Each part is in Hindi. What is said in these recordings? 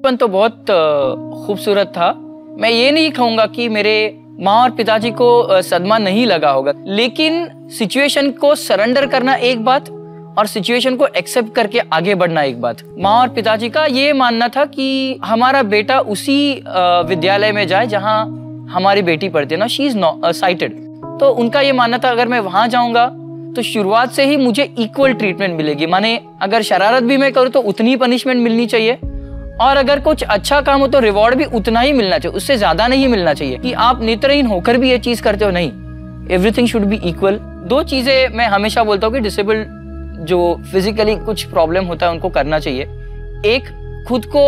बचपन तो बहुत खूबसूरत था। मैं ये नहीं कहूँगा कि मेरे माँ और पिताजी को सदमा नहीं लगा होगा। लेकिन सिचुएशन को सरेंडर करना एक बात और सिचुएशन को एक्सेप्ट करके आगे बढ़ना एक बात। माँ और पिताजी का ये मानना था कि हमारा बेटा उसी विद्यालय में जाए जहाँ हमारी बेटी पढ़ती है ना शी इज़ साइटेड तो उनका ये मानना था, अगर मैं वहाँ जाऊँगा तो शुरुआत से ही मुझे इक्वल ट्रीटमेंट मिलेगी। माने अगर शरारत भी मैं करूँ तो उतनी पनिशमेंट मिलनी चाहिए। और अगर कुछ अच्छा काम हो तो रिवॉर्ड भी उतना ही मिलना चाहिए। उससे ज़्यादा नहीं मिलना चाहिए कि आप नेत्रहीन होकर भी ये चीज़ करते हो। नहीं। एवरीथिंग शुड बी इक्वल दो चीज़ें मैं हमेशा बोलता हूँ कि डिसेबल्ड जो फिजिकली कुछ प्रॉब्लम होता है, उनको करना चाहिए। एक, खुद को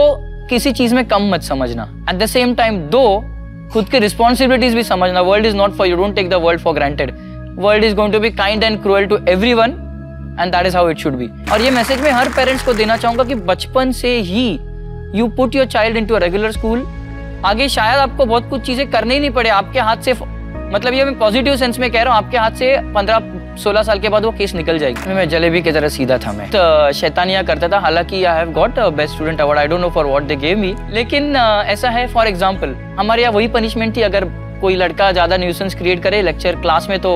किसी चीज़ में कम मत समझना। एट द सेम टाइम दो, खुद की रिस्पॉन्सिबिलिटीज भी समझना। World is not for you don't take the world for granted world is going to be kind and cruel to everyone and that is how it should be और ये मैसेज मैं हर पेरेंट्स को देना चाहूँगा कि बचपन से ही you put your child into regular school आगे शायद आपको बहुत कुछ चीज़ें करनी ही नहीं पड़े। आपके हाथ से मतलब ये मैं पॉजिटिव सेंस में कह रहा हूँ, आपके हाथ से पंद्रह, सोलह साल के बाद वो केस निकल जाएगी। मैं जलेबी की तरह सीधा था मैं। तो शैतानिया करता था। हालाँकि I have got best student award I don't know for what they gave me लेकिन ऐसा है फॉर एग्जांपल हमारे यहाँ वही पनिशमेंट थी। अगर कोई लड़का ज़्यादा न्यूसेंस क्रिएट करे लेक्चर क्लास में तो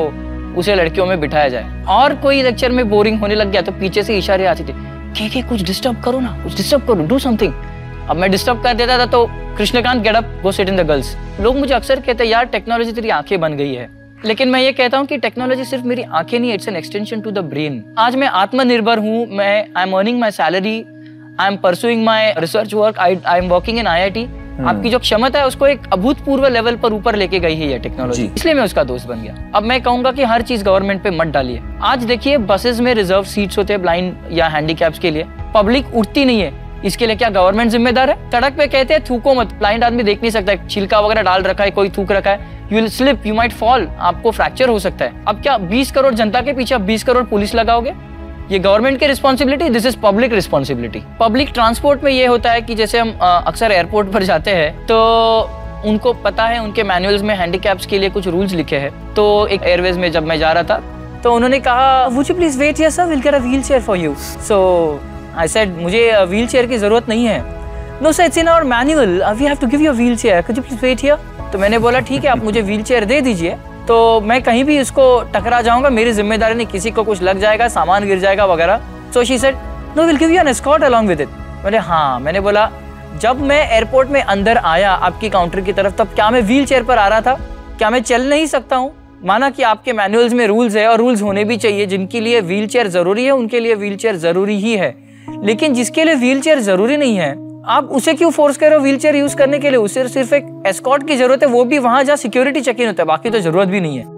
उसे लड़कियों में बिठाया जाए। और कोई लेक्चर में बोरिंग होने लग गया तो पीछे से इशारे आते थे, के के, कुछ डिस्टर्ब करो ना, कुछ डिस्टर्ब करो डू समथिंग अब मैं डिस्टर्ब कर देता था तो Krishnakant get up go sit in the girls लोग मुझे अक्सर कहते हैं यार टेक्नोलॉजी तेरी आँखें बन गई है. लेकिन मैं ये कहता हूँ कि टेक्नोलॉजी सिर्फ़ मेरी आँखें नहीं it's an extension to the brain आज मैं आत्मनिर्भर हूँ मैं I am earning my salary I am pursuing my research work I I am working in I आपकी जो क्षमता है उसको एक अभूतपूर्व लेवल पर ऊपर लेके गई है ये टेक्नोलॉजी इसलिए मैं उसका दोस्त बन गया. अब मैं कहूँगा कि हर चीज़ गवर्नमेंट पे मत डालिए. आज देखिए बसेस में रिज़र्व सीट्स होते हैं ब्लाइंड या हैंडीकैप्स के लिए. पब्लिक उठती नहीं है. इसके लिए क्या गवर्नमेंट जिम्मेदार है? सड़क पे कहते हैं, थूको मत। ब्लाइंड आदमी देख नहीं सकता छिलका वगैरह डाल रखा है, कोई थूक रखा है। You will slip you might fall आपको फ्रैक्चर हो सकता है। अब क्या 20 करोड़ जनता के पीछे आप 20 करोड़ पुलिस लगाओगे? ये गवर्नमेंट की responsibility this is public responsibility public transport में ये होता है कि जैसे हम अक्सर एयरपोर्ट पर जाते हैं तो उनको पता है, उनके मैनुअल्स में हैंडीकैप्स के लिए कुछ रूल्स लिखे हैं। तो एक एयरवेज में जब मैं जा रहा था तो उन्होंने कहा would you please wait here sir will get a wheelchair for you so I said मुझे व्हील चेयर की ज़रूरत नहीं है. No sir it's in our manual we have to give you wheelchair you please wait here तो मैंने बोला, ठीक है, आप मुझे व्हील चेयर दे दीजिए. तो मैं कहीं भी इसको टकरा जाऊँगा, मेरी ज़िम्मेदारी नहीं, किसी को कुछ लग जाएगा, सामान गिर जाएगा वगैरह। So she said no will give you an escort along with it मैंने हाँ. मैंने बोला, जब मैं एयरपोर्ट में अंदर आया आपकी काउंटर की तरफ़, तब क्या मैं व्हील चेयर पर आ रहा था? क्या मैं चल नहीं सकता हूँ? माना कि आपके मैनुअल्स में रूल्स है और रूल्स होने भी चाहिए, जिनके लिए व्हील चेयर ज़रूरी है, उनके लिए व्हील चेयर ज़रूरी ही है। लेकिन जिसके लिए व्हील चेयर ज़रूरी नहीं है, आप उसे क्यों फोर्स कर रहे हो व्हील चेयर यूज़ करने के लिए? उसे सिर्फ़ एक एस्कॉट की ज़रूरत है, वो भी वहाँ जहाँ सिक्योरिटी चेक इन होता है, बाकी तो ज़रूरत भी नहीं है।